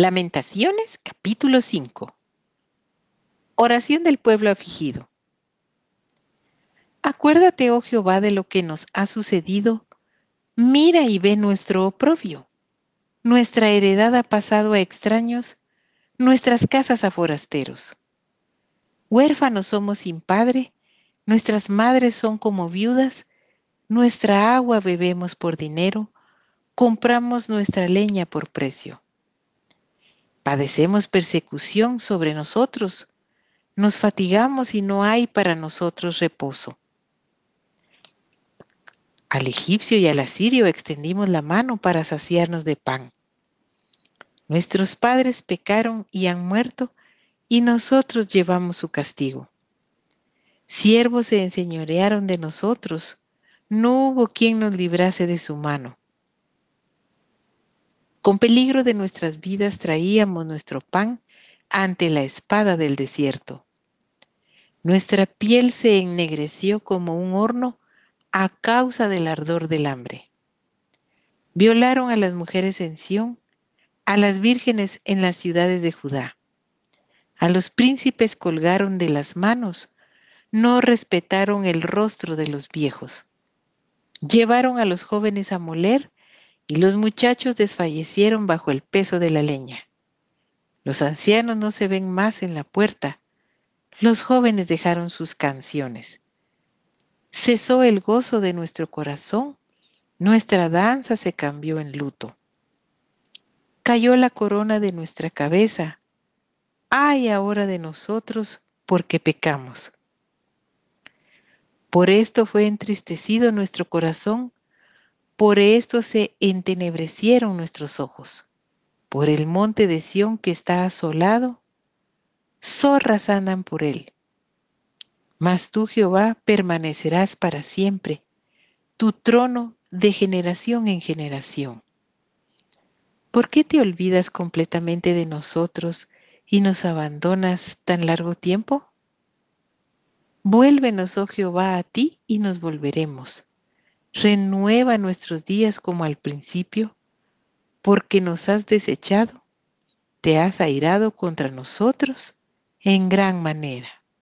Lamentaciones capítulo 5 Oración del pueblo afligido Acuérdate, oh Jehová, de lo que nos ha sucedido. Mira y ve nuestro oprobio. Nuestra heredad ha pasado a extraños, nuestras casas a forasteros. Huérfanos somos sin padre, nuestras madres son como viudas, nuestra agua bebemos por dinero, compramos nuestra leña por precio. Padecemos persecución sobre nosotros, nos fatigamos y no hay para nosotros reposo. Al egipcio y al asirio extendimos la mano para saciarnos de pan. Nuestros padres pecaron y han muerto, y nosotros llevamos su castigo. Siervos se enseñorearon de nosotros, no hubo quien nos librase de su mano. Con peligro de nuestras vidas traíamos nuestro pan ante la espada del desierto. Nuestra piel se ennegreció como un horno a causa del ardor del hambre. Violaron a las mujeres en Sión, a las vírgenes en las ciudades de Judá. A los príncipes colgaron de las manos, no respetaron el rostro de los viejos. Llevaron a los jóvenes a moler y los muchachos desfallecieron bajo el peso de la leña. Los ancianos no se ven más en la puerta. Los jóvenes dejaron sus canciones. Cesó el gozo de nuestro corazón. Nuestra danza se cambió en luto. Cayó la corona de nuestra cabeza. Ay ahora de nosotros porque pecamos. Por esto fue entristecido nuestro corazón por esto se entenebrecieron nuestros ojos. Por el monte de Sión que está asolado, zorras andan por él. Mas tú, Jehová, permanecerás para siempre, tu trono de generación en generación. ¿Por qué te olvidas completamente de nosotros y nos abandonas tan largo tiempo? Vuélvenos, oh Jehová, a ti y nos volveremos renueva nuestros días como al principio, porque nos has desechado, te has airado contra nosotros en gran manera.